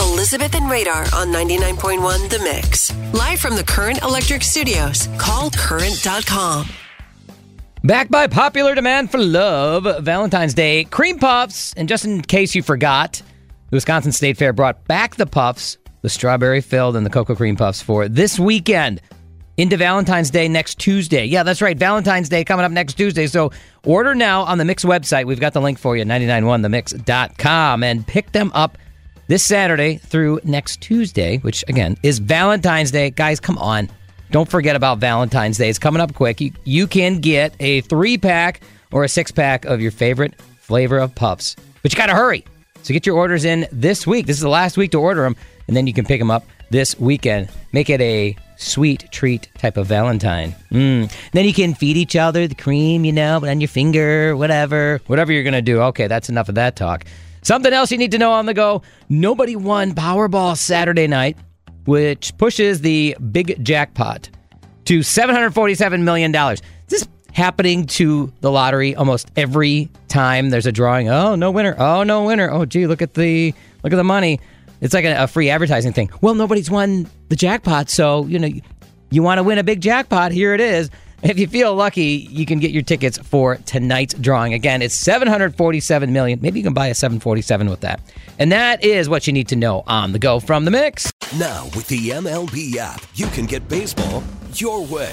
Elizabeth and Radar on 99.1 The Mix. Live from the Current Electric Studios. Call current.com. Back by popular demand for love, Valentine's Day cream puffs. And just in case you forgot, the Wisconsin State Fair brought back the puffs, the strawberry filled and the cocoa cream puffs for this weekend into Valentine's Day next Tuesday. Yeah, that's right. Valentine's Day coming up next Tuesday. So order now on the Mix website. We've got the link for you, 991themix.com, and pick them up this Saturday through next Tuesday, which again is Valentine's Day. Guys, come on. Don't forget about Valentine's Day. It's coming up quick. You, you can get a three pack or a six pack of your favorite flavor of puffs, but you got to hurry. So get your orders in this week. This is the last week to order them, and then you can pick them up this weekend. Make it a sweet treat type of Valentine. Mm. Then you can feed each other the cream, you know, on your finger, whatever. Whatever you're going to do. Okay, that's enough of that talk. Something else you need to know on the go nobody won Powerball Saturday night, which pushes the big jackpot to $747 million. This is happening to the lottery almost every time there's a drawing. Oh, no winner. Oh, no winner. Oh, gee, look at the look at the money. It's like a, a free advertising thing. Well, nobody's won the jackpot, so you know you want to win a big jackpot. Here it is. If you feel lucky, you can get your tickets for tonight's drawing. Again, it's 747 million. Maybe you can buy a 747 with that. And that is what you need to know on the go from the mix. Now, with the MLB app, you can get baseball your way.